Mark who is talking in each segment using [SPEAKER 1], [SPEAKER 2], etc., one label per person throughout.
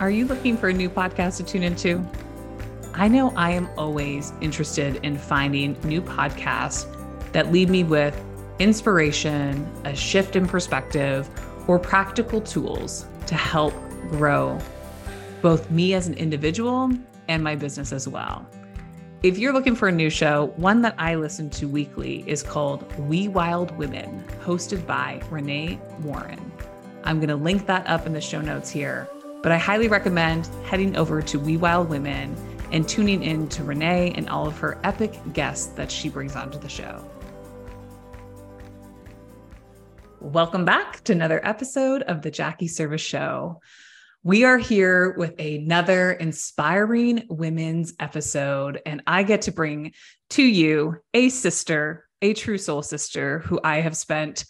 [SPEAKER 1] Are you looking for a new podcast to tune into? I know I am always interested in finding new podcasts that leave me with inspiration, a shift in perspective, or practical tools to help grow both me as an individual and my business as well. If you're looking for a new show, one that I listen to weekly is called We Wild Women, hosted by Renee Warren. I'm going to link that up in the show notes here. But I highly recommend heading over to We Wild Women and tuning in to Renee and all of her epic guests that she brings onto the show. Welcome back to another episode of the Jackie Serviss Show. We are here with another inspiring women's episode, and I get to bring to you a sister, a true soul sister, who I have spent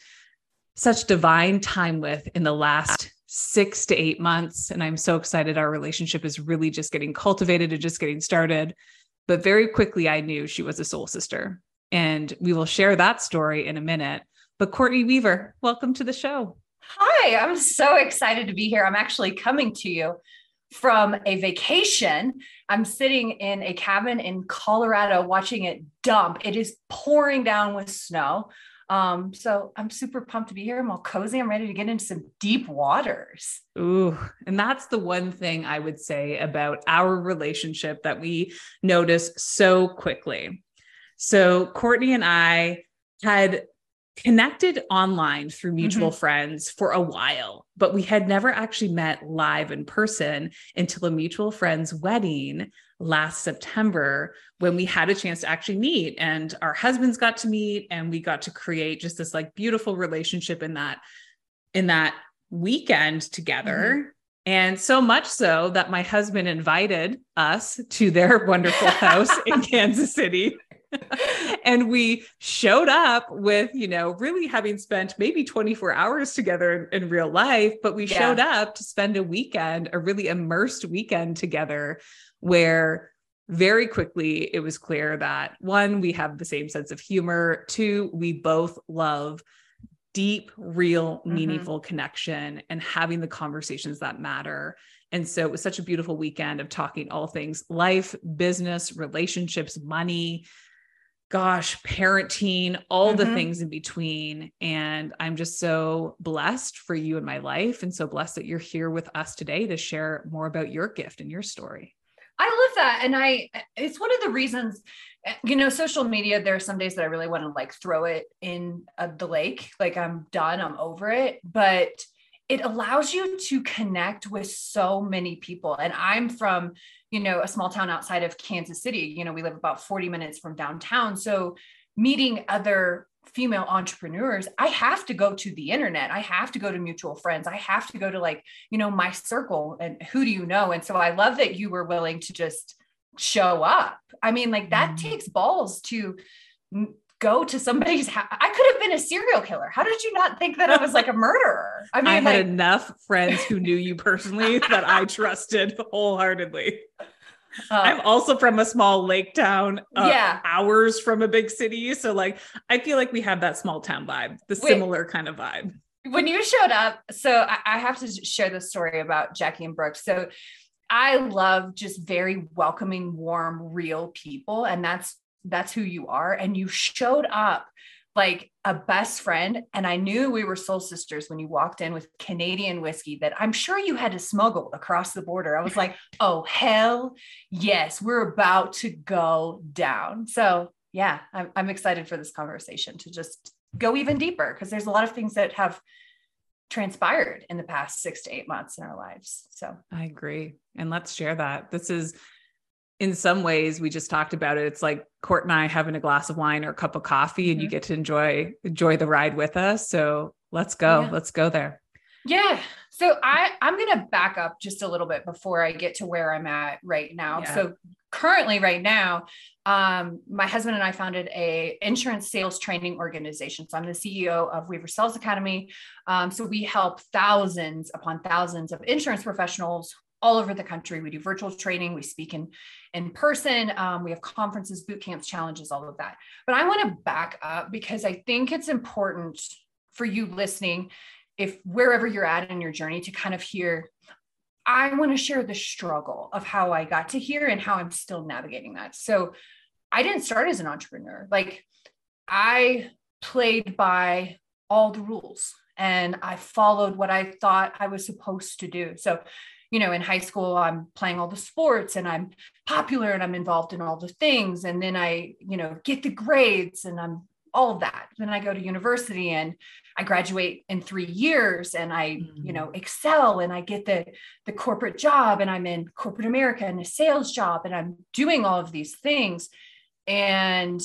[SPEAKER 1] such divine time with in the last six to eight months. And I'm so excited. Our relationship is really just getting cultivated and just getting started. But very quickly, I knew she was a soul sister. And we will share that story in a minute. But Courtney Weaver, welcome to the show.
[SPEAKER 2] Hi, I'm so excited to be here. I'm actually coming to you from a vacation. I'm sitting in a cabin in Colorado watching it dump. It is pouring down with snow. Um, so I'm super pumped to be here. I'm all cozy. I'm ready to get into some deep waters.
[SPEAKER 1] Ooh, and that's the one thing I would say about our relationship that we notice so quickly. So Courtney and I had connected online through mutual mm-hmm. friends for a while, but we had never actually met live in person until a mutual friend's wedding last September when we had a chance to actually meet and our husbands got to meet and we got to create just this like beautiful relationship in that in that weekend together. Mm-hmm. And so much so that my husband invited us to their wonderful house in Kansas City. and we showed up with, you know, really having spent maybe 24 hours together in, in real life, but we yeah. showed up to spend a weekend, a really immersed weekend together where very quickly it was clear that one, we have the same sense of humor, two, we both love deep, real, mm-hmm. meaningful mm-hmm. connection and having the conversations that matter. And so it was such a beautiful weekend of talking all things life, business, relationships, money, gosh, parenting, all mm-hmm. the things in between. And I'm just so blessed for you in my life and so blessed that you're here with us today to share more about your gift and your story.
[SPEAKER 2] I love that. And I, it's one of the reasons, you know, social media, there are some days that I really want to like throw it in uh, the lake. Like I'm done, I'm over it. But it allows you to connect with so many people. And I'm from, you know, a small town outside of Kansas City. You know, we live about 40 minutes from downtown. So meeting other female entrepreneurs, I have to go to the internet. I have to go to mutual friends. I have to go to like, you know, my circle and who do you know? And so I love that you were willing to just show up. I mean, like that mm-hmm. takes balls to go to somebody's house. I could have been a serial killer. How did you not think that I was like a murderer?
[SPEAKER 1] I mean, I had like- enough friends who knew you personally that I trusted wholeheartedly. Uh, I'm also from a small lake town, uh, yeah, hours from a big city. So like, I feel like we have that small town vibe, the Wait, similar kind of vibe.
[SPEAKER 2] When you showed up, so I, I have to share the story about Jackie and Brooks. So I love just very welcoming, warm, real people, and that's that's who you are. And you showed up like a best friend. And I knew we were soul sisters when you walked in with Canadian whiskey that I'm sure you had to smuggle across the border. I was like, oh, hell yes, we're about to go down. So, yeah, I'm, I'm excited for this conversation to just go even deeper because there's a lot of things that have transpired in the past six to eight months in our lives. So,
[SPEAKER 1] I agree. And let's share that. This is in some ways we just talked about it it's like court and i having a glass of wine or a cup of coffee mm-hmm. and you mm-hmm. get to enjoy enjoy the ride with us so let's go yeah. let's go there
[SPEAKER 2] yeah so i i'm going to back up just a little bit before i get to where i'm at right now yeah. so currently right now um, my husband and i founded a insurance sales training organization so i'm the ceo of weaver sales academy um, so we help thousands upon thousands of insurance professionals all over the country. We do virtual training, we speak in in person, um, we have conferences, boot camps, challenges, all of that. But I want to back up because I think it's important for you listening, if wherever you're at in your journey, to kind of hear. I want to share the struggle of how I got to here and how I'm still navigating that. So, I didn't start as an entrepreneur. Like, I played by all the rules and I followed what I thought I was supposed to do. So, you know, in high school, I'm playing all the sports and I'm popular and I'm involved in all the things. And then I, you know, get the grades and I'm all of that. Then I go to university and I graduate in three years and I, mm-hmm. you know, mm. excel and I get the the corporate job and I'm in corporate America and a sales job and I'm doing all of these things. And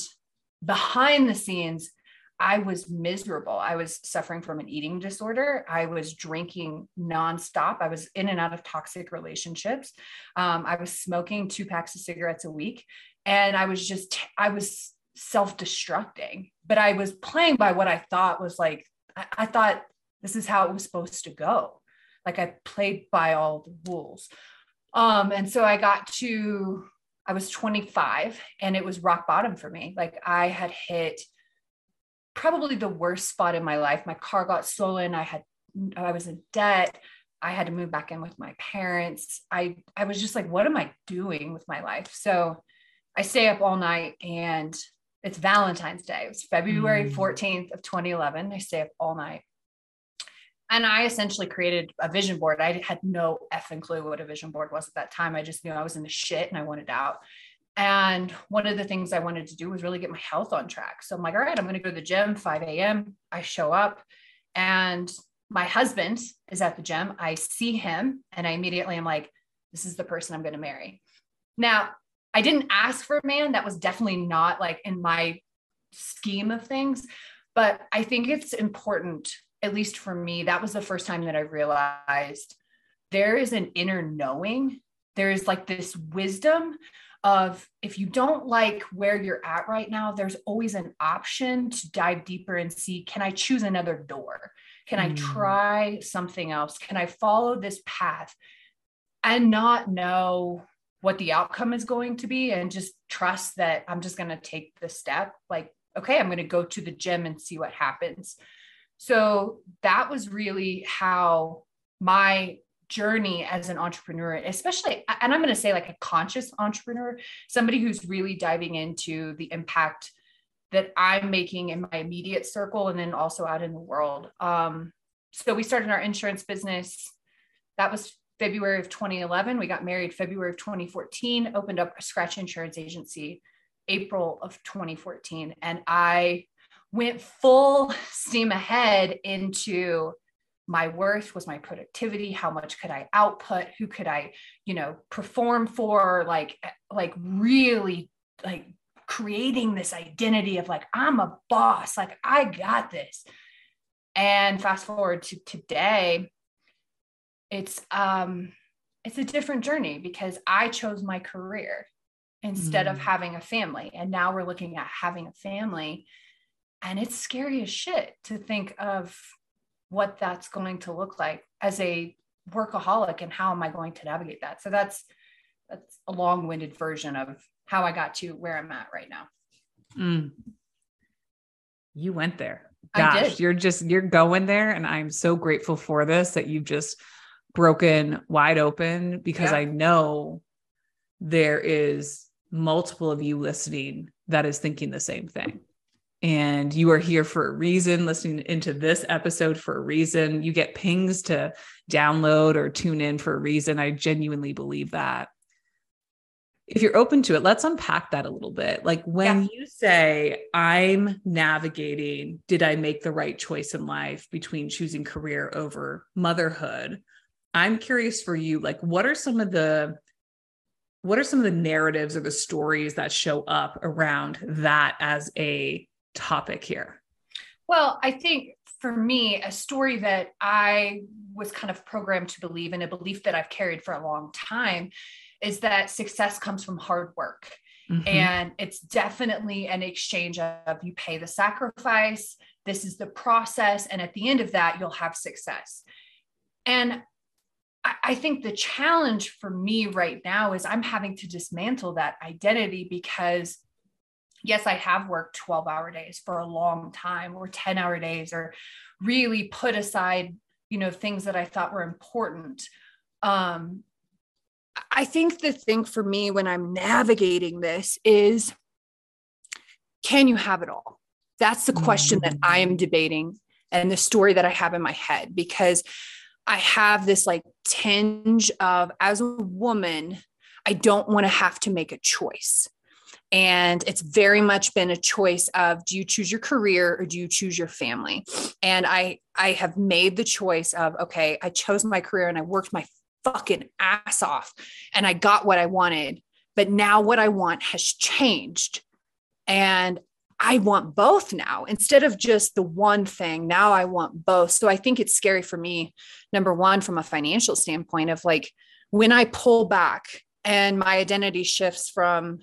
[SPEAKER 2] behind the scenes, I was miserable. I was suffering from an eating disorder. I was drinking nonstop. I was in and out of toxic relationships. Um, I was smoking two packs of cigarettes a week. And I was just, I was self destructing, but I was playing by what I thought was like, I, I thought this is how it was supposed to go. Like I played by all the rules. Um, and so I got to, I was 25 and it was rock bottom for me. Like I had hit probably the worst spot in my life. My car got stolen. I had I was in debt. I had to move back in with my parents. I I was just like, what am I doing with my life? So I stay up all night and it's Valentine's Day. It was February 14th mm. of 2011. I stay up all night. And I essentially created a vision board. I had no effing clue what a vision board was at that time. I just knew I was in the shit and I wanted out. And one of the things I wanted to do was really get my health on track. So I'm like, all right, I'm going to go to the gym 5 a.m. I show up and my husband is at the gym. I see him and I immediately am like, this is the person I'm going to marry. Now, I didn't ask for a man. That was definitely not like in my scheme of things. But I think it's important, at least for me, that was the first time that I realized there is an inner knowing. There is like this wisdom of if you don't like where you're at right now, there's always an option to dive deeper and see can I choose another door? Can mm. I try something else? Can I follow this path and not know what the outcome is going to be and just trust that I'm just going to take the step? Like, okay, I'm going to go to the gym and see what happens. So that was really how my journey as an entrepreneur, especially, and I'm going to say like a conscious entrepreneur, somebody who's really diving into the impact that I'm making in my immediate circle and then also out in the world. Um, so we started our insurance business. That was February of 2011. We got married February of 2014, opened up a scratch insurance agency April of 2014. And I went full steam ahead into my worth was my productivity how much could i output who could i you know perform for like like really like creating this identity of like i'm a boss like i got this and fast forward to today it's um it's a different journey because i chose my career instead mm. of having a family and now we're looking at having a family and it's scary as shit to think of what that's going to look like as a workaholic and how am I going to navigate that? So that's that's a long-winded version of how I got to where I'm at right now. Mm.
[SPEAKER 1] You went there. Gosh, you're just you're going there and I'm so grateful for this that you've just broken wide open because yeah. I know there is multiple of you listening that is thinking the same thing. And you are here for a reason, listening into this episode for a reason. You get pings to download or tune in for a reason. I genuinely believe that. If you're open to it, let's unpack that a little bit. Like when yeah. you say, I'm navigating, did I make the right choice in life between choosing career over motherhood? I'm curious for you, like, what are some of the what are some of the narratives or the stories that show up around that as a topic here?
[SPEAKER 2] Well, I think for me, a story that I was kind of programmed to believe in, a belief that I've carried for a long time, is that success comes from hard work. Mm-hmm. And it's definitely an exchange of you pay the sacrifice, this is the process. And at the end of that, you'll have success. And I think the challenge for me right now is I'm having to dismantle that identity because yes, I have worked 12 hour days for a long time or 10 hour days or really put aside, you know, things that I thought were important. Um, I think the thing for me when I'm navigating this is can you have it all? That's the question that I am debating and the story that I have in my head because I have this like tinge of as a woman, I don't want to have to make a choice. And it's very much been a choice of do you choose your career or do you choose your family? And I I have made the choice of okay, I chose my career and I worked my fucking ass off and I got what I wanted. But now what I want has changed. And I want both now instead of just the one thing. Now I want both. So I think it's scary for me, number one, from a financial standpoint, of like when I pull back and my identity shifts from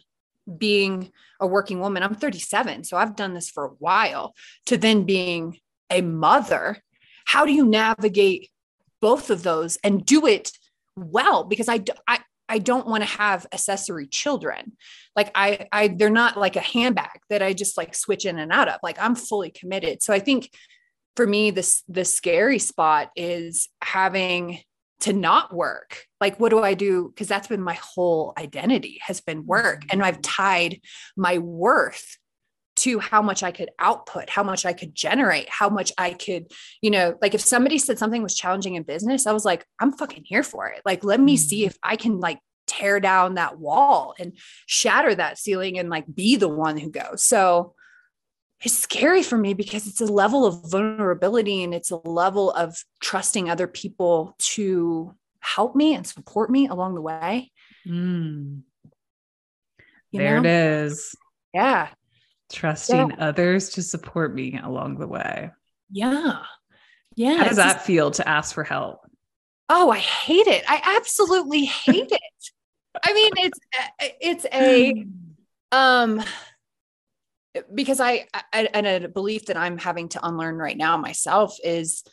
[SPEAKER 2] being a working woman. I'm 37, so I've done this for a while, to then being a mother. How do you navigate both of those and do it well? Because I, I, I don't want to have accessory children. Like I, I, they're not like a handbag that I just like switch in and out of. Like I'm fully committed. So I think for me, this the scary spot is having to not work like what do i do because that's been my whole identity has been work mm-hmm. and i've tied my worth to how much i could output how much i could generate how much i could you know like if somebody said something was challenging in business i was like i'm fucking here for it like let me see mm-hmm. if i can like tear down that wall and shatter that ceiling and like be the one who goes so is scary for me because it's a level of vulnerability and it's a level of trusting other people to help me and support me along the way.
[SPEAKER 1] Mm. There know? it is.
[SPEAKER 2] Yeah.
[SPEAKER 1] Trusting yeah. others to support me along the way.
[SPEAKER 2] Yeah. Yeah.
[SPEAKER 1] How does that just, feel to ask for help?
[SPEAKER 2] Oh, I hate it. I absolutely hate it. I mean, it's it's a um because I, I and a belief that I'm having to unlearn right now myself is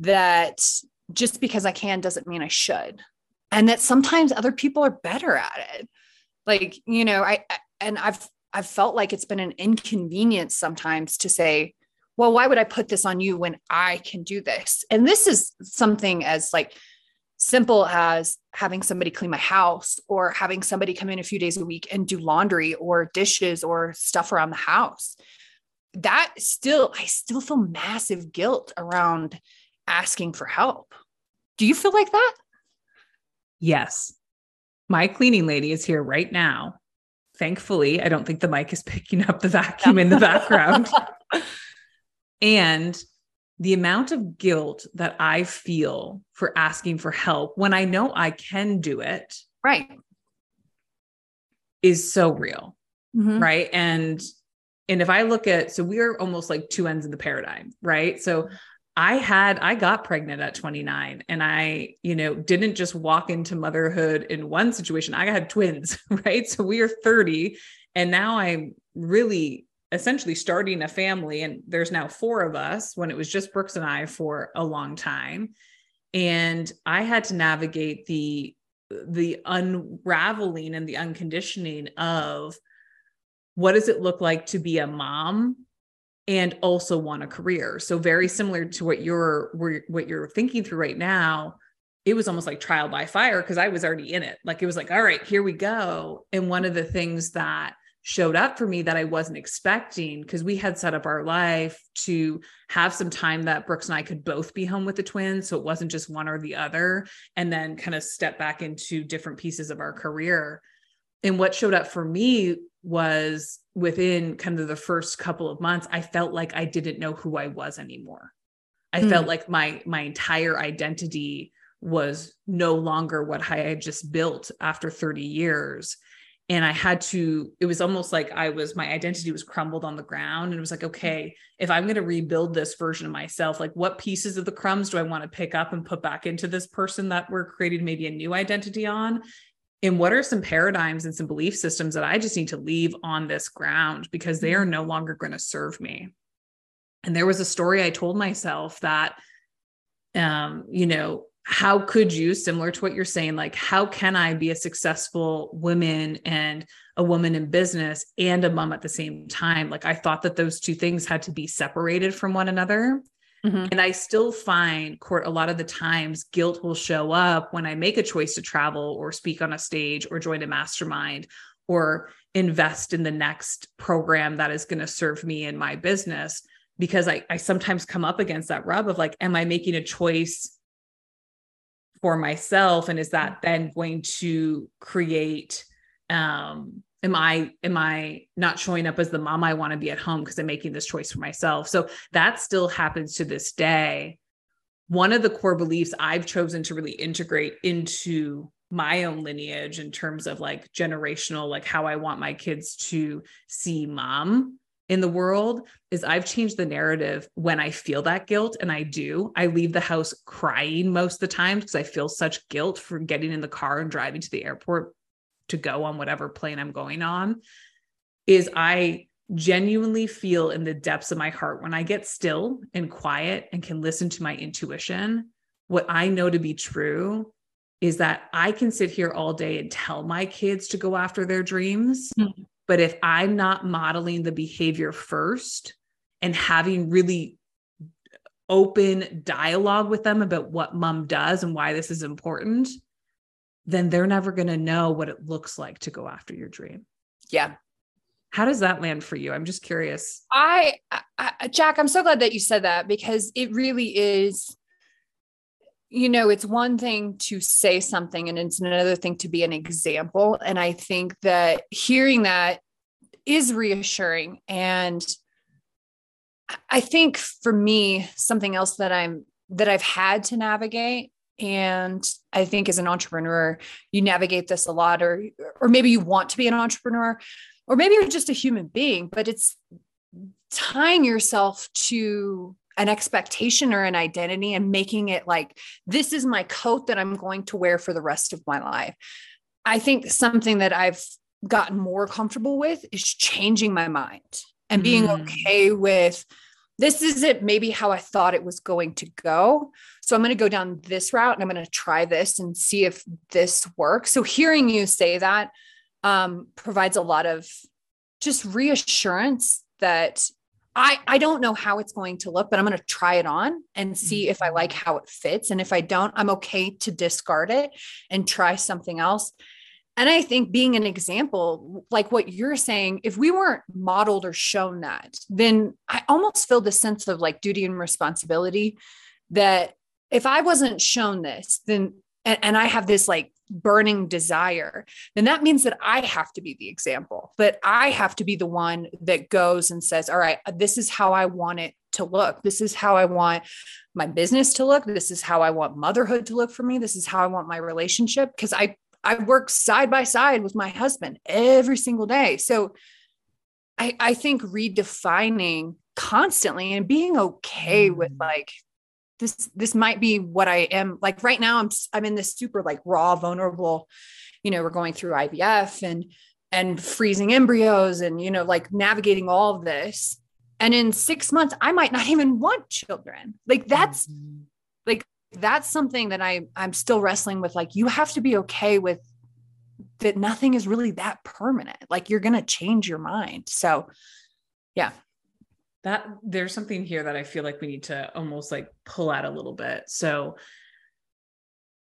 [SPEAKER 2] that just because I can doesn't mean I should. And that sometimes other people are better at it. Like, you know, I and I've I've felt like it's been an inconvenience sometimes to say, well, why would I put this on you when I can do this? And this is something as like simple as having somebody clean my house or having somebody come in a few days a week and do laundry or dishes or stuff around the house. That still i still feel massive guilt around asking for help. Do you feel like that?
[SPEAKER 1] Yes. My cleaning lady is here right now. Thankfully i don't think the mic is picking up the vacuum in the background. And the amount of guilt that I feel for asking for help when I know I can do it.
[SPEAKER 2] Right.
[SPEAKER 1] Is so real. Mm-hmm. Right. And and if I look at so we're almost like two ends of the paradigm, right? So I had I got pregnant at 29 and I, you know, didn't just walk into motherhood in one situation. I had twins, right? So we are 30 and now I'm really essentially starting a family and there's now four of us when it was just brooks and i for a long time. And i had to navigate the the unraveling and the unconditioning of what does it look like to be a mom and also want a career. So very similar to what you're what you're thinking through right now it was almost like trial by fire because i was already in it. Like it was like all right here we go. And one of the things that showed up for me that I wasn't expecting because we had set up our life to have some time that Brooks and I could both be home with the twins. So it wasn't just one or the other, and then kind of step back into different pieces of our career. And what showed up for me was within kind of the first couple of months, I felt like I didn't know who I was anymore. I mm. felt like my my entire identity was no longer what I had just built after 30 years and i had to it was almost like i was my identity was crumbled on the ground and it was like okay if i'm going to rebuild this version of myself like what pieces of the crumbs do i want to pick up and put back into this person that we're creating maybe a new identity on? And what are some paradigms and some belief systems that i just need to leave on this ground because they are mm-hmm. no longer going to serve me? And there was a story i told myself that um you know how could you similar to what you're saying like how can i be a successful woman and a woman in business and a mom at the same time like i thought that those two things had to be separated from one another mm-hmm. and i still find court a lot of the times guilt will show up when i make a choice to travel or speak on a stage or join a mastermind or invest in the next program that is going to serve me in my business because I, I sometimes come up against that rub of like am i making a choice for myself and is that then going to create um am i am i not showing up as the mom i want to be at home because i'm making this choice for myself? So that still happens to this day. One of the core beliefs i've chosen to really integrate into my own lineage in terms of like generational like how i want my kids to see mom in the world is I've changed the narrative when I feel that guilt and I do. I leave the house crying most of the time because I feel such guilt for getting in the car and driving to the airport to go on whatever plane I'm going on. Is I genuinely feel in the depths of my heart when I get still and quiet and can listen to my intuition, what I know to be true is that I can sit here all day and tell my kids to go after their dreams. Mm-hmm but if I'm not modeling the behavior first and having really open dialogue with them about what mom does and why this is important, then they're never going to know what it looks like to go after your dream.
[SPEAKER 2] Yeah.
[SPEAKER 1] How does that land for you? I'm just curious.
[SPEAKER 2] I, I Jack, I'm so glad that you said that because it really is you know, it's one thing to say something and it's another thing to be an example. And I think that hearing that is reassuring. And I think for me, something else that I'm that I've had to navigate and i think as an entrepreneur you navigate this a lot or or maybe you want to be an entrepreneur or maybe you're just a human being but it's tying yourself to an expectation or an identity and making it like this is my coat that I'm going to wear for the rest of my life. I think something that I've gotten more comfortable with is changing my mind and being mm. okay with this isn't maybe how I thought it was going to go. So I'm going to go down this route and I'm going to try this and see if this works. So hearing you say that um, provides a lot of just reassurance that I, I don't know how it's going to look, but I'm going to try it on and see if I like mm-hmm. how it fits. And if I don't, I'm okay to discard it and try something else. And I think being an example, like what you're saying, if we weren't modeled or shown that, then I almost feel the sense of like duty and responsibility that if I wasn't shown this, then, and, and I have this like burning desire, then that means that I have to be the example, that I have to be the one that goes and says, all right, this is how I want it to look. This is how I want my business to look. This is how I want motherhood to look for me. This is how I want my relationship. Cause I, I work side by side with my husband every single day. So I, I think redefining constantly and being okay with mm. like this this might be what I am like right now I'm I'm in this super like raw vulnerable you know we're going through IVF and and freezing embryos and you know like navigating all of this. And in 6 months I might not even want children. Like that's mm-hmm. like that's something that I I'm still wrestling with like you have to be okay with that nothing is really that permanent. Like you're going to change your mind. So yeah
[SPEAKER 1] that there's something here that I feel like we need to almost like pull out a little bit. So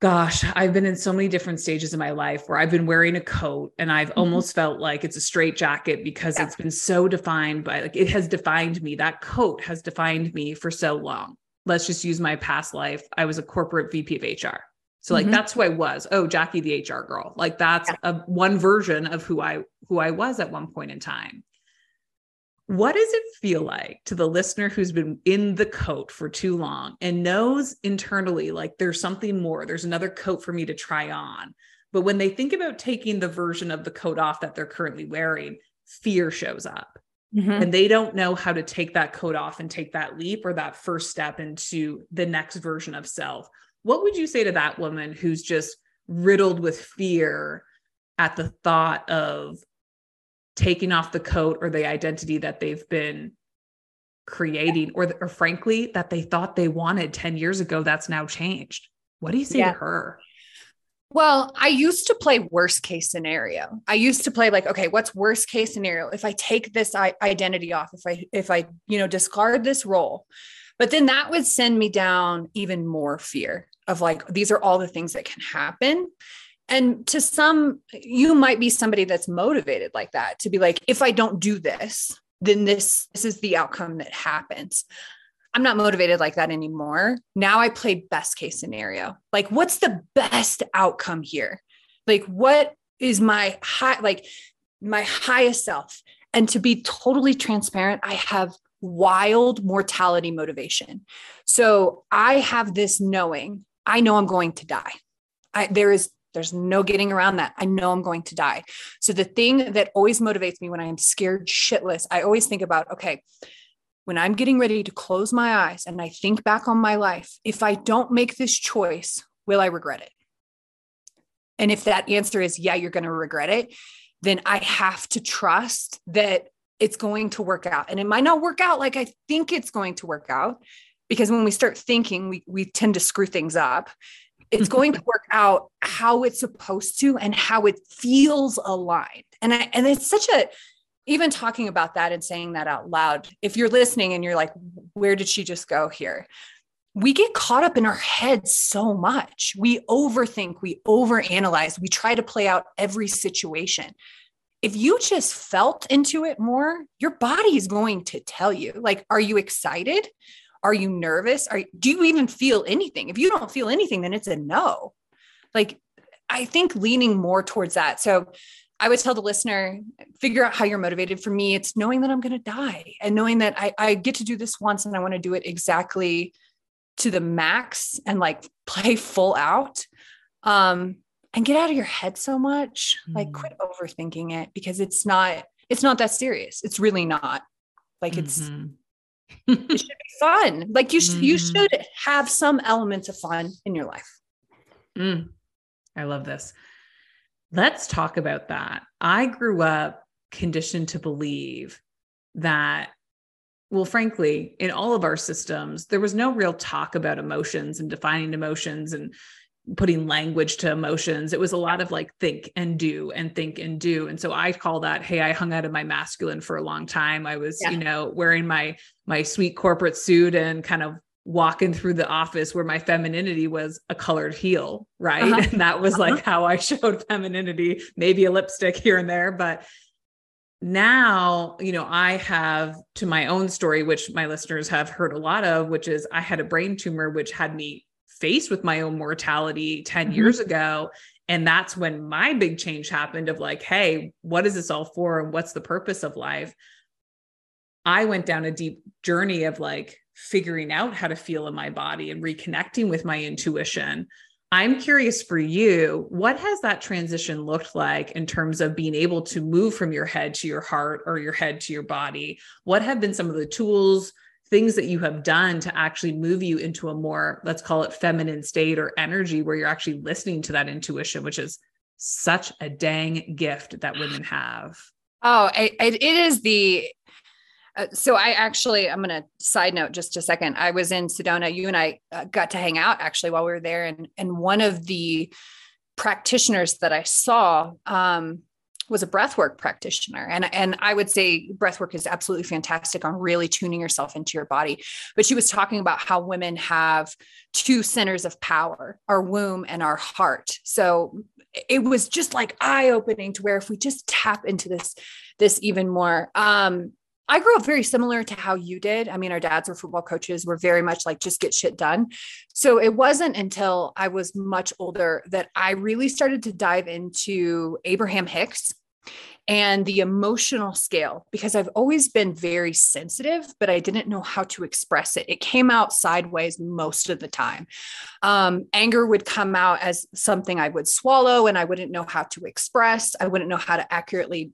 [SPEAKER 1] gosh, I've been in so many different stages of my life where I've been wearing a coat and I've mm-hmm. almost felt like it's a straight jacket because yeah. it's been so defined by like it has defined me. That coat has defined me for so long. Let's just use my past life. I was a corporate VP of HR. So like mm-hmm. that's who I was. Oh, Jackie the HR girl. Like that's yeah. a one version of who I who I was at one point in time. What does it feel like to the listener who's been in the coat for too long and knows internally like there's something more, there's another coat for me to try on? But when they think about taking the version of the coat off that they're currently wearing, fear shows up. Mm-hmm. And they don't know how to take that coat off and take that leap or that first step into the next version of self. What would you say to that woman who's just riddled with fear at the thought of taking off the coat or the identity that they've been creating or, or frankly that they thought they wanted 10 years ago that's now changed what do you say yeah. to her
[SPEAKER 2] well, I used to play worst case scenario. I used to play like, okay, what's worst case scenario if I take this identity off, if I if I, you know, discard this role. But then that would send me down even more fear of like these are all the things that can happen and to some you might be somebody that's motivated like that to be like if i don't do this then this this is the outcome that happens. I'm not motivated like that anymore. Now i play best case scenario. Like what's the best outcome here? Like what is my high like my highest self? And to be totally transparent i have wild mortality motivation. So i have this knowing i know i'm going to die. I, there is there's no getting around that. I know I'm going to die. So the thing that always motivates me when I'm scared shitless, I always think about, okay, when I'm getting ready to close my eyes and I think back on my life, if I don't make this choice, will I regret it? And if that answer is, yeah, you're going to regret it, then I have to trust that it's going to work out. And it might not work out like I think it's going to work out because when we start thinking, we, we tend to screw things up it's going to work out how it's supposed to and how it feels aligned. And I, and it's such a even talking about that and saying that out loud. If you're listening and you're like, where did she just go here? We get caught up in our heads so much. We overthink, we overanalyze, we try to play out every situation. If you just felt into it more, your body is going to tell you, like, are you excited? Are you nervous? Are do you even feel anything? If you don't feel anything, then it's a no. Like I think leaning more towards that. So I would tell the listener, figure out how you're motivated. For me, it's knowing that I'm going to die and knowing that I, I get to do this once and I want to do it exactly to the max and like play full out. Um, and get out of your head so much. Mm. Like quit overthinking it because it's not, it's not that serious. It's really not. Like it's mm-hmm it should be fun. Like you, sh- mm-hmm. you should have some elements of fun in your life.
[SPEAKER 1] Mm. I love this. Let's talk about that. I grew up conditioned to believe that, well, frankly, in all of our systems, there was no real talk about emotions and defining emotions and putting language to emotions. It was a lot of like think and do and think and do. And so I call that, hey, I hung out of my masculine for a long time. I was, yeah. you know, wearing my my sweet corporate suit and kind of walking through the office where my femininity was a colored heel, right? Uh-huh. And that was uh-huh. like how I showed femininity, maybe a lipstick here and there, but now, you know, I have to my own story, which my listeners have heard a lot of, which is I had a brain tumor, which had me faced with my own mortality 10 mm-hmm. years ago. And that's when my big change happened of like hey what is this all for? And what's the purpose of life? I went down a deep journey of like figuring out how to feel in my body and reconnecting with my intuition. I'm curious for you what has that transition looked like in terms of being able to move from your head to your heart or your head to your body? What have been some of the tools things that you have done to actually move you into a more let's call it feminine state or energy where you're actually listening to that intuition which is such a dang gift that women have.
[SPEAKER 2] Oh it, it is the uh, so i actually i'm going to side note just a second. I was in sedona. You and i uh, got to hang out actually while we were there. And and one of the practitioners that i saw um was a breathwork practitioner and and I would say breathwork is absolutely fantastic on really tuning yourself into your body but she was talking about how women have two centers of power our womb and our heart so it was just like eye opening to where if we just tap into this this even more um I grew up very similar to how you did. I mean, our dads were football coaches. We're very much like just get shit done. So it wasn't until I was much older that I really started to dive into Abraham Hicks and the emotional scale because I've always been very sensitive, but I didn't know how to express it. It came out sideways most of the time. Um, anger would come out as something I would swallow and I wouldn't know how to express. I wouldn't know how to accurately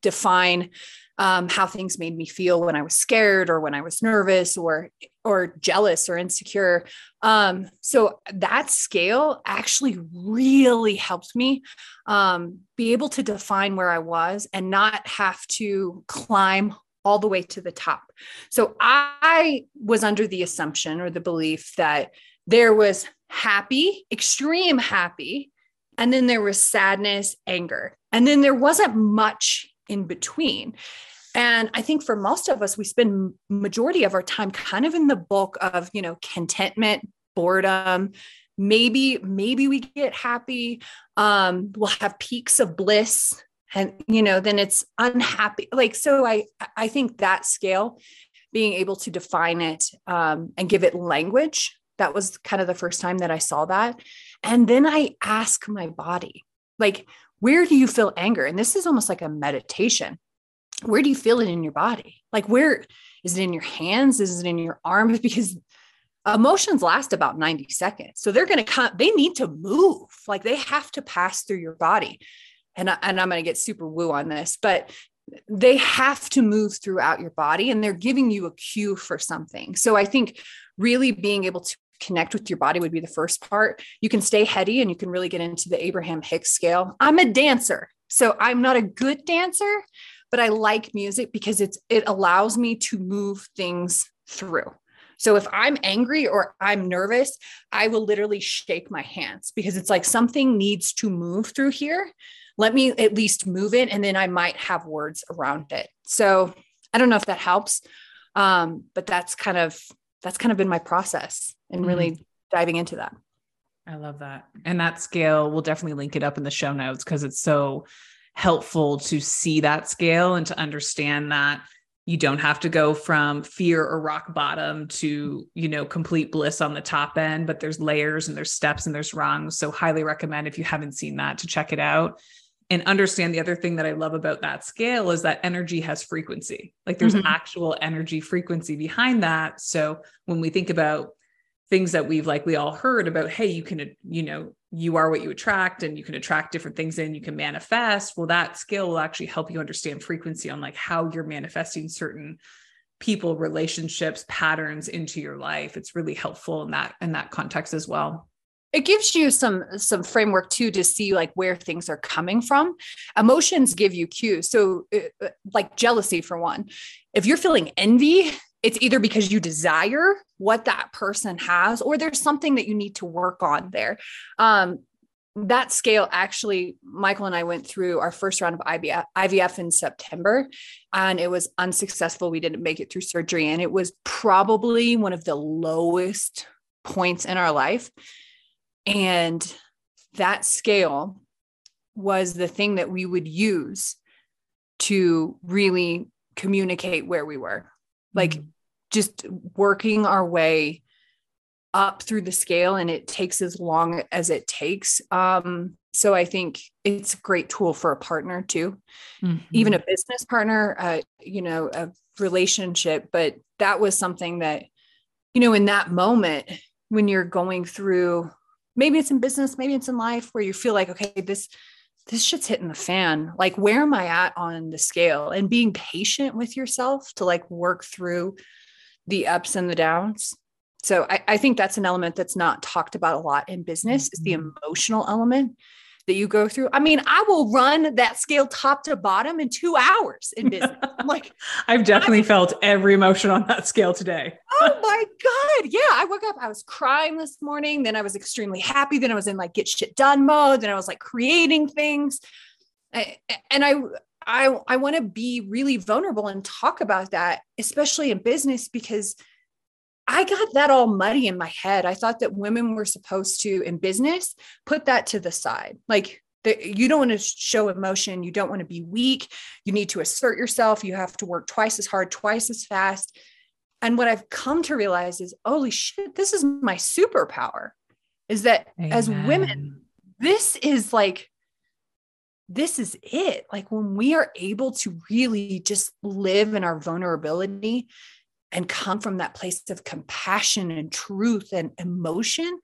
[SPEAKER 2] define um, how things made me feel when I was scared or when I was nervous or or jealous or insecure. Um, so that scale actually really helped me um, be able to define where I was and not have to climb all the way to the top. So I was under the assumption or the belief that there was happy, extreme happy, and then there was sadness, anger, and then there wasn't much in between. And I think for most of us, we spend majority of our time kind of in the bulk of, you know, contentment, boredom, maybe maybe we get happy um we'll have peaks of bliss and you know then it's unhappy. Like so i i think that scale being able to define it um, and give it language that was kind of the first time that i saw that. And then i ask my body like where do you feel anger and this is almost like a meditation where do you feel it in your body? Like, where is it in your hands? Is it in your arms? Because emotions last about 90 seconds. So they're going to come, they need to move, like, they have to pass through your body. And, I, and I'm going to get super woo on this, but they have to move throughout your body and they're giving you a cue for something. So I think really being able to connect with your body would be the first part. You can stay heady and you can really get into the Abraham Hicks scale. I'm a dancer. So I'm not a good dancer, but I like music because it's it allows me to move things through. So if I'm angry or I'm nervous, I will literally shake my hands because it's like something needs to move through here. Let me at least move it and then I might have words around it. So I don't know if that helps. Um, but that's kind of that's kind of been my process and really mm-hmm. diving into that.
[SPEAKER 1] I love that. And that scale, we'll definitely link it up in the show notes because it's so helpful to see that scale and to understand that you don't have to go from fear or rock bottom to you know complete bliss on the top end but there's layers and there's steps and there's rungs so highly recommend if you haven't seen that to check it out and understand the other thing that i love about that scale is that energy has frequency. Like there's mm-hmm. actual energy frequency behind that. So when we think about things that we've likely all heard about hey you can you know you are what you attract and you can attract different things and you can manifest. Well that skill will actually help you understand frequency on like how you're manifesting certain people relationships patterns into your life. It's really helpful in that in that context as well
[SPEAKER 2] it gives you some some framework too to see like where things are coming from. Emotions give you cues. So uh, like jealousy for one. If you're feeling envy it's either because you desire what that person has or there's something that you need to work on there. Um, that scale actually michael and i went through our first round of IVF, IVF in september and it was unsuccessful. We didn't make it through surgery and it was probably one of the lowest points in our life and that scale was the thing that we would use to really communicate where we were. Like mm-hmm. just working our way up through the scale and it takes as long as it takes. Um, so i think it's a great tool for a partner too. Mm-hmm. even a business partner uh, you know a relationship but that was something that you know in that moment when you're going through maybe it's in business maybe it's in life where you feel like okay this this shit's hitting the fan like where am i at on the scale and being patient with yourself to like work through the ups and the downs. So I, I think that's an element that's not talked about a lot in business mm-hmm. is the mm-hmm. emotional element that you go through. I mean, I will run that scale top to bottom in two hours in business. I'm like,
[SPEAKER 1] I've definitely felt every emotion on that scale today.
[SPEAKER 2] Oh my God. Yeah. I woke up, I was crying this morning. Then I was extremely happy. Then I was in like get shit done mode. Then I was like creating things. I, and I I I want to be really vulnerable and talk about that, especially in business, because I got that all muddy in my head. I thought that women were supposed to, in business, put that to the side. Like you don't want to show emotion. You don't want to be weak. You need to assert yourself. You have to work twice as hard, twice as fast. And what I've come to realize is, holy shit, this is my superpower. Is that Amen. as women, this is like, this is it. Like when we are able to really just live in our vulnerability and come from that place of compassion and truth and emotion,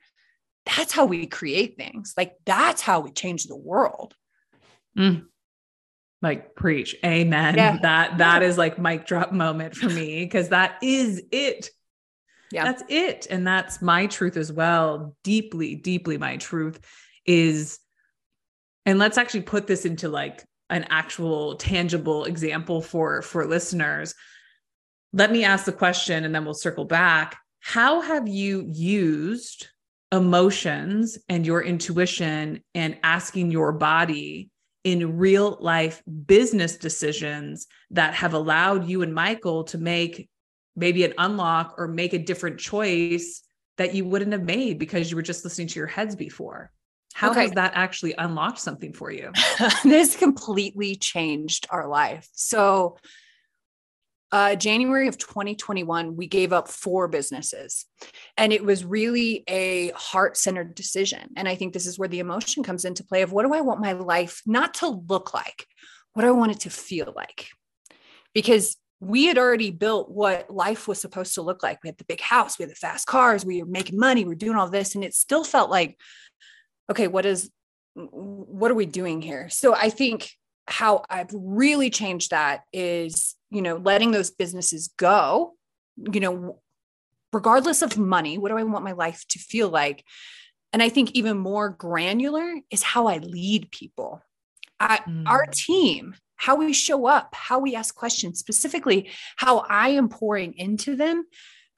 [SPEAKER 2] that's how we create things. Like that's how we change the world.
[SPEAKER 1] Mm. Like preach. Amen. Yeah. That that is like mic drop moment for me because that is it. Yeah. That's it. And that's my truth as well. Deeply, deeply my truth is and let's actually put this into like an actual tangible example for for listeners let me ask the question and then we'll circle back. How have you used emotions and your intuition and asking your body in real life business decisions that have allowed you and Michael to make maybe an unlock or make a different choice that you wouldn't have made because you were just listening to your heads before? How okay. has that actually unlocked something for you?
[SPEAKER 2] this completely changed our life. So, uh, January of 2021, we gave up four businesses. And it was really a heart centered decision. And I think this is where the emotion comes into play of what do I want my life not to look like? What do I want it to feel like? Because we had already built what life was supposed to look like. We had the big house, we had the fast cars, we were making money, we are doing all this. And it still felt like, okay, what is, what are we doing here? So I think how I've really changed that is you know, letting those businesses go, you know, regardless of money, what do I want my life to feel like? And I think even more granular is how I lead people. I, mm. Our team, how we show up, how we ask questions, specifically how I am pouring into them,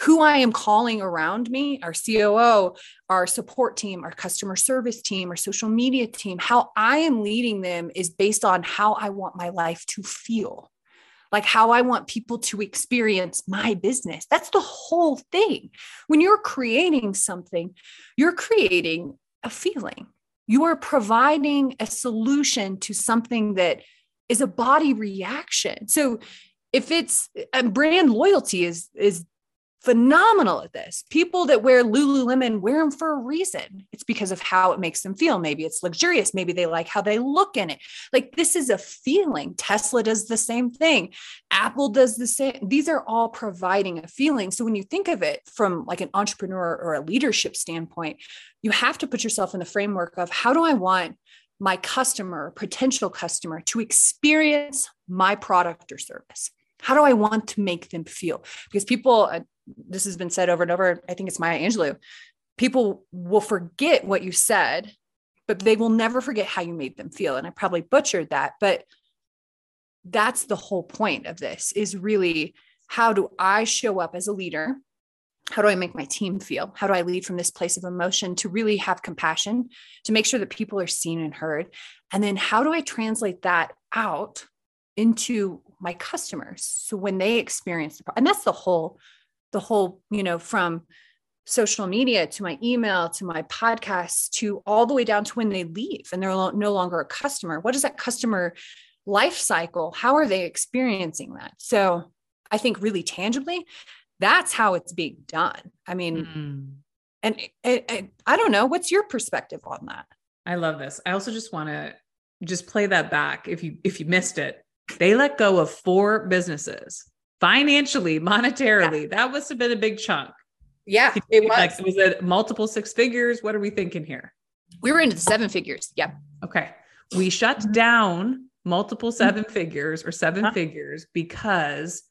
[SPEAKER 2] who I am calling around me, our COO, our support team, our customer service team, our social media team, how I am leading them is based on how I want my life to feel like how I want people to experience my business. That's the whole thing. When you're creating something, you're creating a feeling. You are providing a solution to something that is a body reaction. So if it's brand loyalty is is phenomenal at this. People that wear Lululemon wear them for a reason. It's because of how it makes them feel. Maybe it's luxurious. Maybe they like how they look in it. Like this is a feeling. Tesla does the same thing. Apple does the same. These are all providing a feeling. So when you think of it from like an entrepreneur or a leadership standpoint, you have to put yourself in the framework of how do I want my customer, potential customer to experience my product or service? How do I want to make them feel? Because people, uh, this has been said over and over. I think it's Maya Angelou. People will forget what you said, but they will never forget how you made them feel. And I probably butchered that, but that's the whole point of this is really how do I show up as a leader? How do I make my team feel? How do I lead from this place of emotion to really have compassion, to make sure that people are seen and heard? And then how do I translate that out into my customers? So when they experience the, problem, and that's the whole the whole, you know, from social media to my email to my podcast to all the way down to when they leave and they're no longer a customer. What is that customer life cycle? How are they experiencing that? So I think really tangibly, that's how it's being done. I mean, mm. and it, it, I don't know. What's your perspective on that?
[SPEAKER 1] I love this. I also just want to just play that back if you if you missed it. They let go of four businesses financially, monetarily. Yeah. That must have been a big chunk.
[SPEAKER 2] Yeah, it was.
[SPEAKER 1] Like, was it multiple six figures? What are we thinking here?
[SPEAKER 2] We were into the seven figures. Yeah.
[SPEAKER 1] Okay. We shut mm-hmm. down multiple 7 mm-hmm. figures or 7 huh? figures because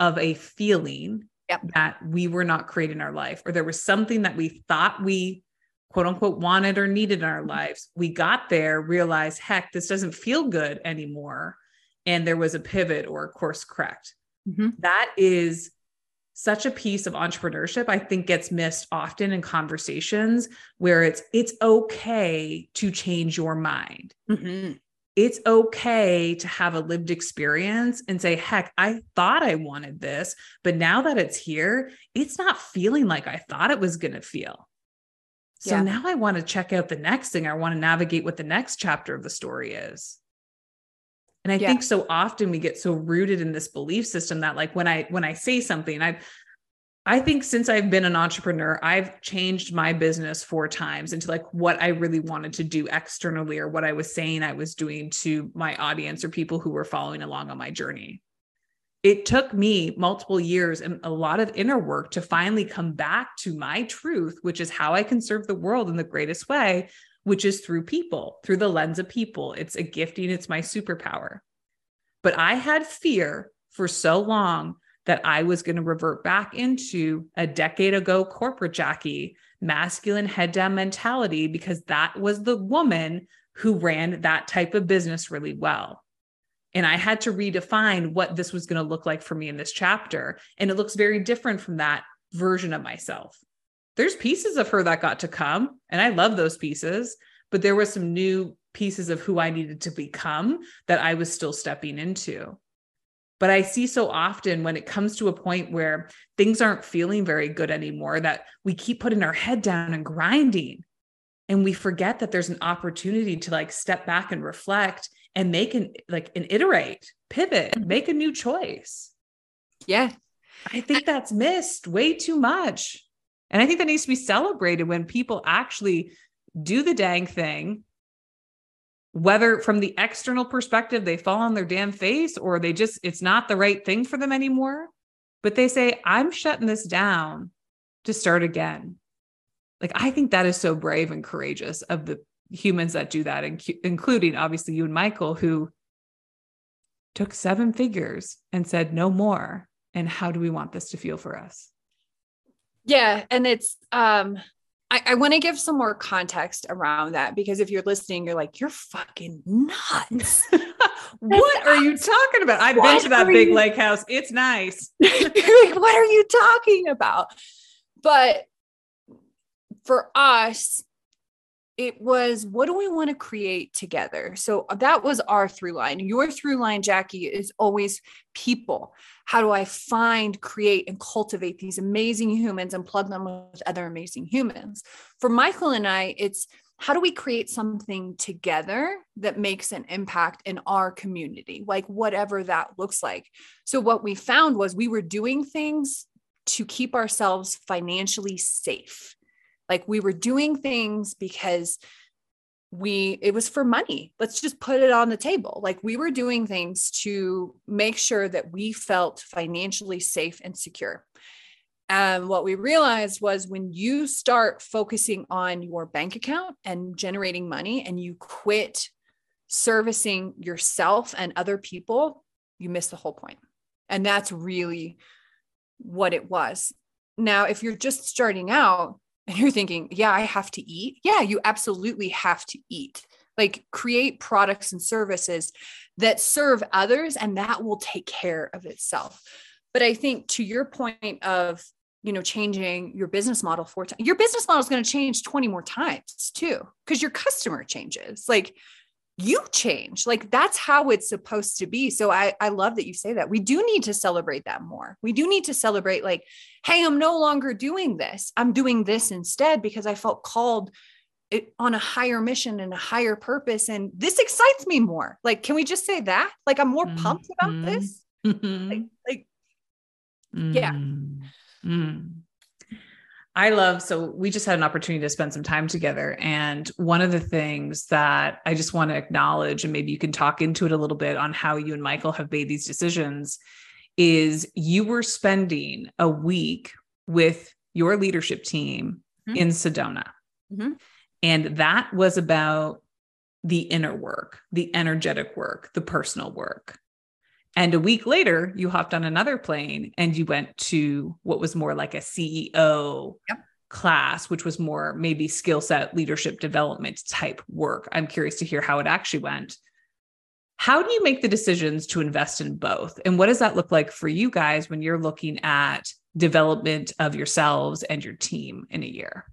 [SPEAKER 1] of a feeling yep. that we were not creating our life, or there was something that we thought we quote unquote wanted or needed in our mm-hmm. lives. We got there, realized, heck, this doesn't feel good anymore. And there was a pivot or a course correct. Mm-hmm. That is such a piece of entrepreneurship I think gets missed often in conversations where it's it's okay to change your mind. Mm-hmm. it's okay to have a lived experience and say, heck, I thought I wanted this, but now that it's here, it's not feeling like I thought it was going to feel. So yeah. now I want to check out the next thing. I want to navigate what the next chapter of the story is. And I yeah. think so often we get so rooted in this belief system that like when I when I say something, I've I think since I've been an entrepreneur, I've changed my business four times into like what I really wanted to do externally or what I was saying I was doing to my audience or people who were following along on my journey. It took me multiple years and a lot of inner work to finally come back to my truth, which is how I can serve the world in the greatest way, which is through people, through the lens of people. It's a gifting, it's my superpower. But I had fear for so long that I was going to revert back into a decade ago corporate Jackie, masculine head down mentality, because that was the woman who ran that type of business really well. And I had to redefine what this was going to look like for me in this chapter. And it looks very different from that version of myself. There's pieces of her that got to come, and I love those pieces, but there were some new pieces of who I needed to become that I was still stepping into. But I see so often when it comes to a point where things aren't feeling very good anymore that we keep putting our head down and grinding. And we forget that there's an opportunity to like step back and reflect and make an like an iterate, pivot, mm-hmm. make a new choice.
[SPEAKER 2] Yeah.
[SPEAKER 1] I think that's missed way too much. And I think that needs to be celebrated when people actually do the dang thing whether from the external perspective they fall on their damn face or they just it's not the right thing for them anymore but they say i'm shutting this down to start again. Like i think that is so brave and courageous of the humans that do that including obviously you and michael who took seven figures and said no more. And how do we want this to feel for us
[SPEAKER 2] yeah and it's um I, I want to give some more context around that because if you're listening, you're like, you're fucking nuts.
[SPEAKER 1] what are you talking about? I've what been to that big you- lake house. It's nice.
[SPEAKER 2] like, what are you talking about? But for us, it was what do we want to create together? So that was our through line. Your through line, Jackie, is always people. How do I find, create, and cultivate these amazing humans and plug them with other amazing humans? For Michael and I, it's how do we create something together that makes an impact in our community, like whatever that looks like? So, what we found was we were doing things to keep ourselves financially safe like we were doing things because we it was for money. Let's just put it on the table. Like we were doing things to make sure that we felt financially safe and secure. And what we realized was when you start focusing on your bank account and generating money and you quit servicing yourself and other people you miss the whole point. And that's really what it was. Now if you're just starting out and you're thinking, yeah, I have to eat. Yeah, you absolutely have to eat. Like create products and services that serve others, and that will take care of itself. But I think to your point of, you know, changing your business model four times, your business model is going to change 20 more times too, because your customer changes. Like you change. Like that's how it's supposed to be. So I, I love that you say that. We do need to celebrate that more. We do need to celebrate like hey i'm no longer doing this. I'm doing this instead because i felt called it, on a higher mission and a higher purpose and this excites me more. Like can we just say that? Like i'm more mm-hmm. pumped about this? Mm-hmm. like, like mm-hmm. yeah mm.
[SPEAKER 1] I love so we just had an opportunity to spend some time together and one of the things that I just want to acknowledge and maybe you can talk into it a little bit on how you and Michael have made these decisions is you were spending a week with your leadership team mm-hmm. in Sedona. Mm-hmm. And that was about the inner work, the energetic work, the personal work. And a week later, you hopped on another plane and you went to what was more like a CEO yep. class, which was more maybe skill set leadership development type work. I'm curious to hear how it actually went. How do you make the decisions to invest in both? And what does that look like for you guys when you're looking at development of yourselves and your team in a year?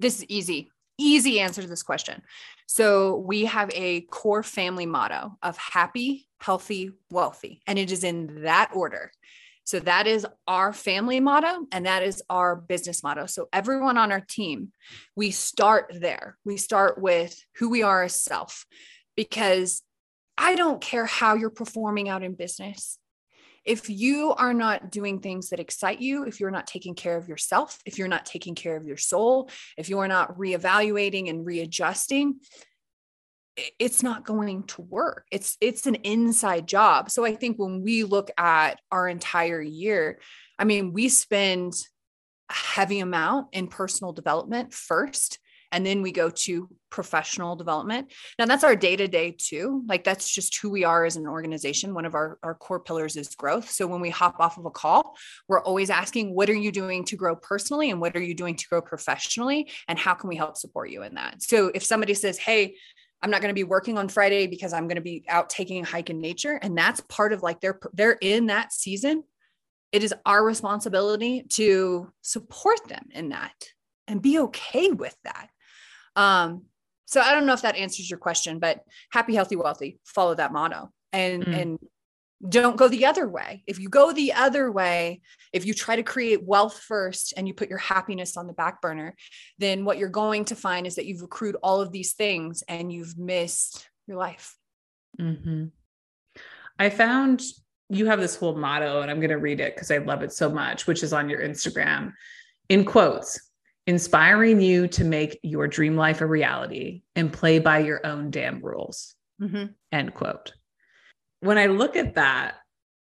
[SPEAKER 2] This is easy easy answer to this question. So we have a core family motto of happy, healthy, wealthy, and it is in that order. So that is our family motto and that is our business motto. So everyone on our team, we start there. We start with who we are as self because I don't care how you're performing out in business. If you are not doing things that excite you, if you're not taking care of yourself, if you're not taking care of your soul, if you are not reevaluating and readjusting, it's not going to work. It's it's an inside job. So I think when we look at our entire year, I mean, we spend a heavy amount in personal development first and then we go to professional development now that's our day to day too like that's just who we are as an organization one of our, our core pillars is growth so when we hop off of a call we're always asking what are you doing to grow personally and what are you doing to grow professionally and how can we help support you in that so if somebody says hey I'm not going to be working on Friday because I'm going to be out taking a hike in nature. And that's part of like they're they're in that season. It is our responsibility to support them in that and be okay with that. Um, so I don't know if that answers your question, but happy, healthy, wealthy, follow that motto and mm. and don't go the other way. If you go the other way, if you try to create wealth first and you put your happiness on the back burner, then what you're going to find is that you've accrued all of these things and you've missed your life.
[SPEAKER 1] Mm-hmm. I found you have this whole motto, and I'm going to read it because I love it so much, which is on your Instagram in quotes inspiring you to make your dream life a reality and play by your own damn rules. Mm-hmm. End quote. When I look at that,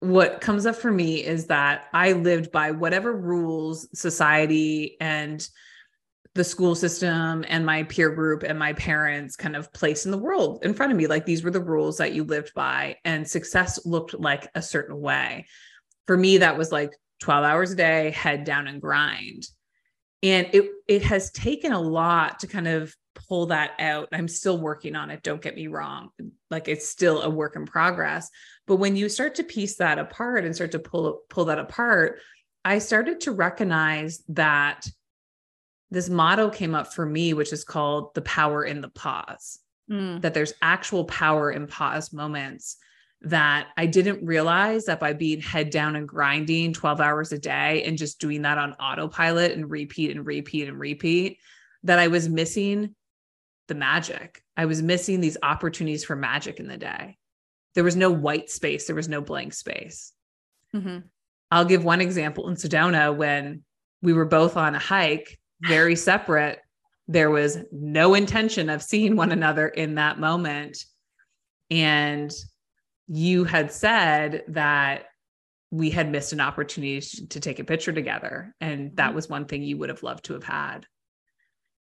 [SPEAKER 1] what comes up for me is that I lived by whatever rules society and the school system and my peer group and my parents kind of place in the world in front of me. Like these were the rules that you lived by, and success looked like a certain way. For me, that was like 12 hours a day, head down and grind and it it has taken a lot to kind of pull that out. I'm still working on it don't get me wrong. Like it's still a work in progress. But when you start to piece that apart and start to pull pull that apart i started to recognize that this motto came up for me which is called the power in the pause. Mm. that there's actual power in pause moments that I didn't realize that by being head down and grinding 12 hours a day and just doing that on autopilot and repeat and repeat and repeat, that I was missing the magic. I was missing these opportunities for magic in the day. There was no white space, there was no blank space. Mm-hmm. I'll give one example in Sedona when we were both on a hike, very separate. There was no intention of seeing one another in that moment. And you had said that we had missed an opportunity to take a picture together. And that mm-hmm. was one thing you would have loved to have had.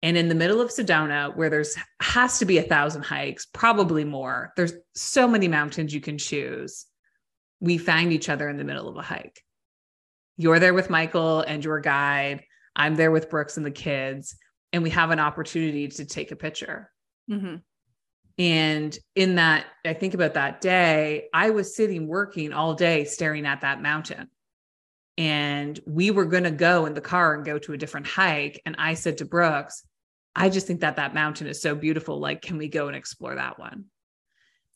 [SPEAKER 1] And in the middle of Sedona, where there's has to be a thousand hikes, probably more, there's so many mountains you can choose. We find each other in the middle of a hike. You're there with Michael and your guide. I'm there with Brooks and the kids, and we have an opportunity to take a picture. Mm-hmm. And in that, I think about that day, I was sitting working all day staring at that mountain. And we were going to go in the car and go to a different hike. And I said to Brooks, I just think that that mountain is so beautiful. Like, can we go and explore that one?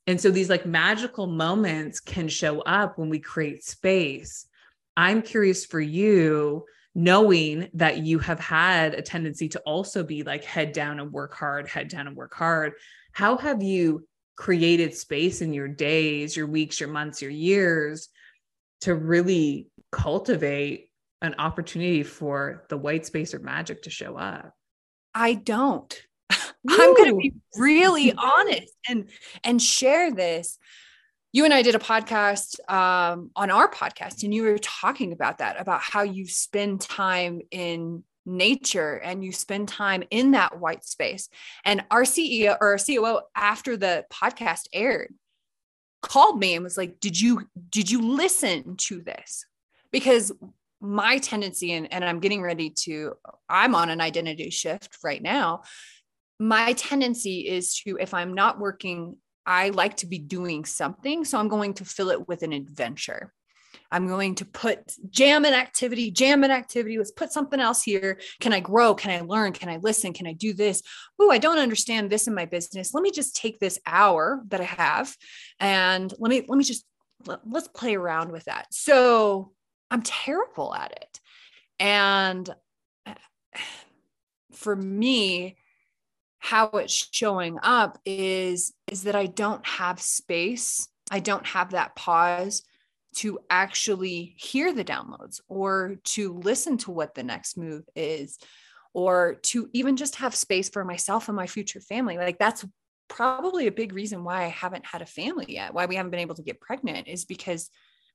[SPEAKER 1] And so these like magical moments can show up when we create space. I'm curious for you, knowing that you have had a tendency to also be like head down and work hard, head down and work hard how have you created space in your days, your weeks, your months, your years to really cultivate an opportunity for the white space or magic to show up?
[SPEAKER 2] I don't. I'm going to be really honest and and share this. You and I did a podcast um, on our podcast, and you were talking about that about how you spend time in nature and you spend time in that white space. And our CEO or our COO after the podcast aired called me and was like, "Did you did you listen to this?" Because my tendency and, and I'm getting ready to I'm on an identity shift right now. My tendency is to if I'm not working I like to be doing something. So I'm going to fill it with an adventure. I'm going to put jam an activity, jam an activity. Let's put something else here. Can I grow? Can I learn? Can I listen? Can I do this? Oh, I don't understand this in my business. Let me just take this hour that I have and let me let me just let, let's play around with that. So I'm terrible at it. And for me, how it's showing up is is that I don't have space. I don't have that pause to actually hear the downloads or to listen to what the next move is or to even just have space for myself and my future family. Like that's probably a big reason why I haven't had a family yet, why we haven't been able to get pregnant is because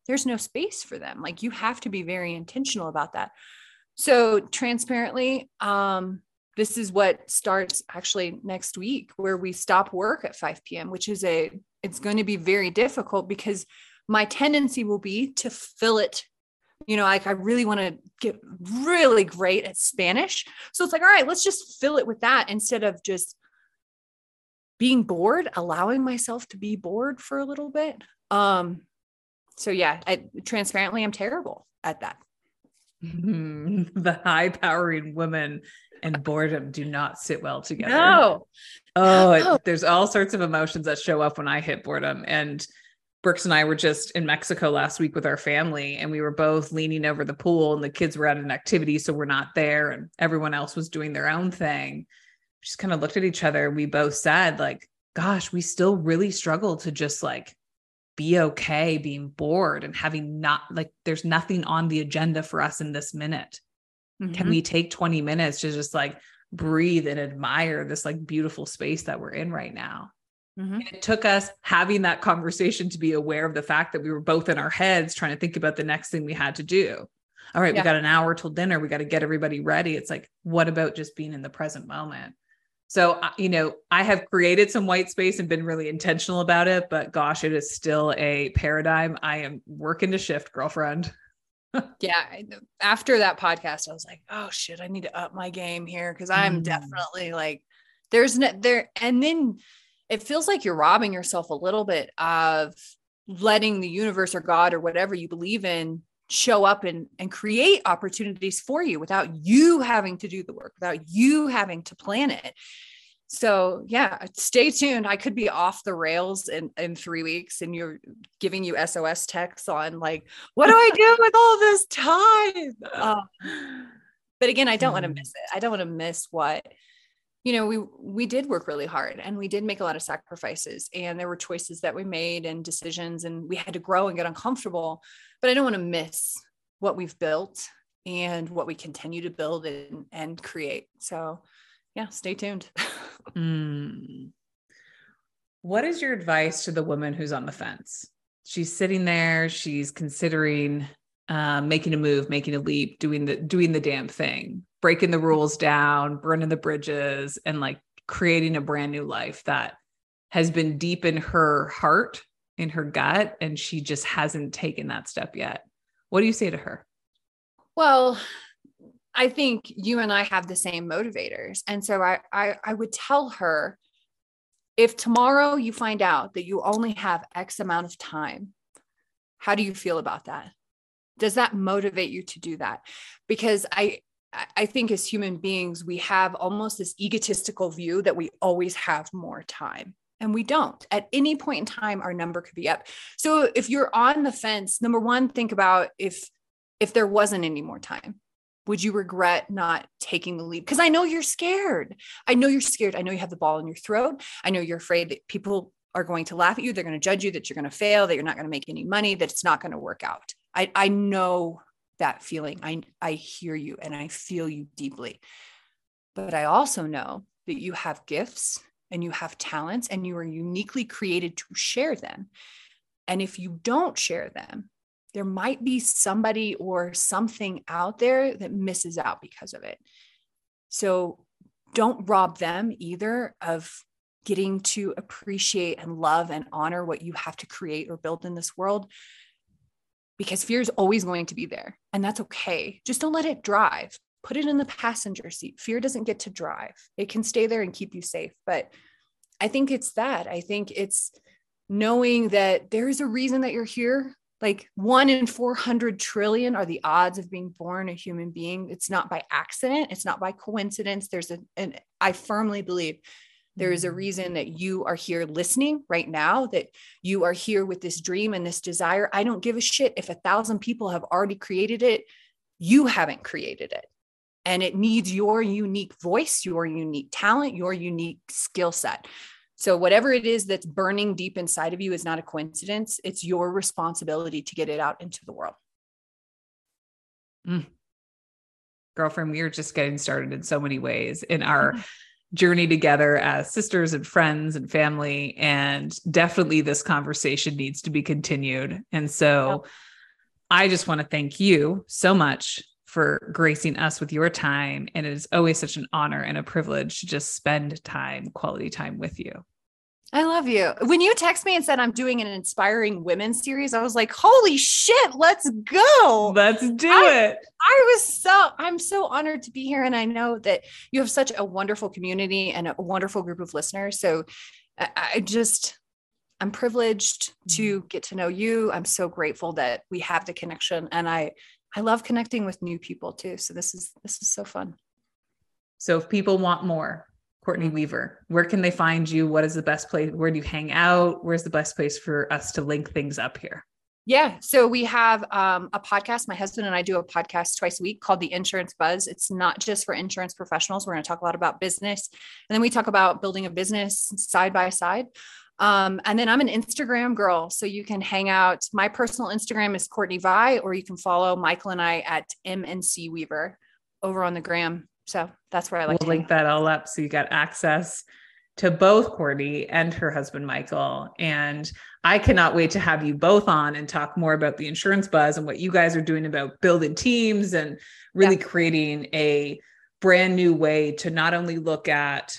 [SPEAKER 2] there's no space for them. Like you have to be very intentional about that. So transparently, um, this is what starts actually next week where we stop work at 5 p.m which is a it's going to be very difficult because my tendency will be to fill it you know like i really want to get really great at spanish so it's like all right let's just fill it with that instead of just being bored allowing myself to be bored for a little bit um so yeah I, transparently i'm terrible at that
[SPEAKER 1] the high powering woman and boredom do not sit well together.
[SPEAKER 2] No.
[SPEAKER 1] Oh, it, there's all sorts of emotions that show up when I hit boredom. And Brooks and I were just in Mexico last week with our family, and we were both leaning over the pool, and the kids were at an activity, so we're not there, and everyone else was doing their own thing. We just kind of looked at each other. We both said, like, gosh, we still really struggle to just like be okay being bored and having not like there's nothing on the agenda for us in this minute. Mm-hmm. Can we take 20 minutes to just like breathe and admire this like beautiful space that we're in right now? Mm-hmm. It took us having that conversation to be aware of the fact that we were both in our heads trying to think about the next thing we had to do. All right, yeah. we got an hour till dinner. We got to get everybody ready. It's like, what about just being in the present moment? So, you know, I have created some white space and been really intentional about it, but gosh, it is still a paradigm I am working to shift, girlfriend.
[SPEAKER 2] yeah. After that podcast, I was like, oh shit, I need to up my game here because I'm mm. definitely like, there's no there. And then it feels like you're robbing yourself a little bit of letting the universe or God or whatever you believe in show up and, and create opportunities for you without you having to do the work, without you having to plan it. So yeah stay tuned. I could be off the rails in in three weeks and you're giving you sos texts on like what do i do with all this time? Um, but again i don't want to hmm. miss it. I don't want to miss what you know we we did work really hard and we did make a lot of sacrifices and there were choices that we made and decisions and we had to grow and get uncomfortable but i don't want to miss what we've built and what we continue to build and, and create so yeah stay tuned
[SPEAKER 1] Mm. What is your advice to the woman who's on the fence? She's sitting there, she's considering uh, making a move, making a leap, doing the doing the damn thing, breaking the rules down, burning the bridges, and like creating a brand new life that has been deep in her heart, in her gut, and she just hasn't taken that step yet. What do you say to her?
[SPEAKER 2] Well, I think you and I have the same motivators. And so I, I, I would tell her if tomorrow you find out that you only have X amount of time, how do you feel about that? Does that motivate you to do that? Because I, I think as human beings, we have almost this egotistical view that we always have more time. And we don't. At any point in time, our number could be up. So if you're on the fence, number one, think about if if there wasn't any more time would you regret not taking the leap? Because I know you're scared. I know you're scared. I know you have the ball in your throat. I know you're afraid that people are going to laugh at you. They're going to judge you, that you're going to fail, that you're not going to make any money, that it's not going to work out. I, I know that feeling. I, I hear you and I feel you deeply. But I also know that you have gifts and you have talents and you are uniquely created to share them. And if you don't share them, there might be somebody or something out there that misses out because of it. So don't rob them either of getting to appreciate and love and honor what you have to create or build in this world because fear is always going to be there and that's okay. Just don't let it drive. Put it in the passenger seat. Fear doesn't get to drive. It can stay there and keep you safe, but I think it's that. I think it's knowing that there is a reason that you're here like one in 400 trillion are the odds of being born a human being. It's not by accident, it's not by coincidence. There's a, and I firmly believe there is a mm-hmm. reason that you are here listening right now, that you are here with this dream and this desire. I don't give a shit if a thousand people have already created it, you haven't created it. And it needs your unique voice, your unique talent, your unique skill set. So, whatever it is that's burning deep inside of you is not a coincidence. It's your responsibility to get it out into the world.
[SPEAKER 1] Mm. Girlfriend, we are just getting started in so many ways in our mm-hmm. Journey together as sisters and friends and family. And definitely this conversation needs to be continued. And so, I just want to thank you so much for gracing us with your time. And it is always such an honor and a privilege to just spend time, quality time with you.
[SPEAKER 2] I love you. When you text me and said I'm doing an inspiring women series, I was like, holy shit, let's go.
[SPEAKER 1] Let's do I, it.
[SPEAKER 2] I was so, I'm so honored to be here. And I know that you have such a wonderful community and a wonderful group of listeners. So I, just, I'm privileged to mm-hmm. get to know you. I'm so grateful that we have the connection. And I, I love connecting with new people too. So this is this is so fun.
[SPEAKER 1] So if people want more, Courtney Weaver, where can they find you? What is the best place? Where do you hang out? Where's the best place for us to link things up here?
[SPEAKER 2] Yeah. So we have um, a podcast. My husband and I do a podcast twice a week called The Insurance Buzz. It's not just for insurance professionals. We're going to talk a lot about business. And then we talk about building a business side by side. Um, and then I'm an Instagram girl. So you can hang out. My personal Instagram is Courtney Vi, or you can follow Michael and I at MNC Weaver over on the gram. So that's where I like
[SPEAKER 1] we'll link that all up. So you got access to both Courtney and her husband Michael. And I cannot wait to have you both on and talk more about the insurance buzz and what you guys are doing about building teams and really yeah. creating a brand new way to not only look at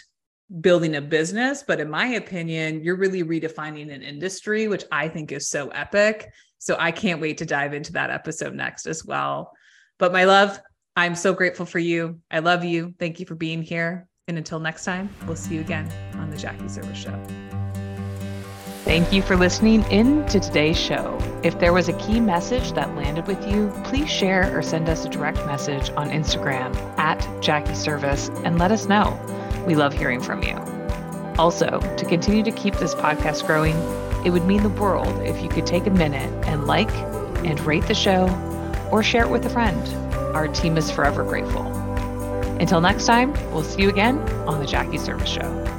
[SPEAKER 1] building a business, but in my opinion, you're really redefining an industry, which I think is so epic. So I can't wait to dive into that episode next as well. But my love, I'm so grateful for you. I love you. Thank you for being here. And until next time, we'll see you again on the Jackie Serviss Show. Thank you for listening in to today's show. If there was a key message that landed with you, please share or send us a direct message on Instagram at Jackie Serviss and let us know. We love hearing from you. Also, to continue to keep this podcast growing, it would mean the world if you could take a minute and like and rate the show or share it with a friend. Our team is forever grateful. Until next time, we'll see you again on the Jackie Serviss Show.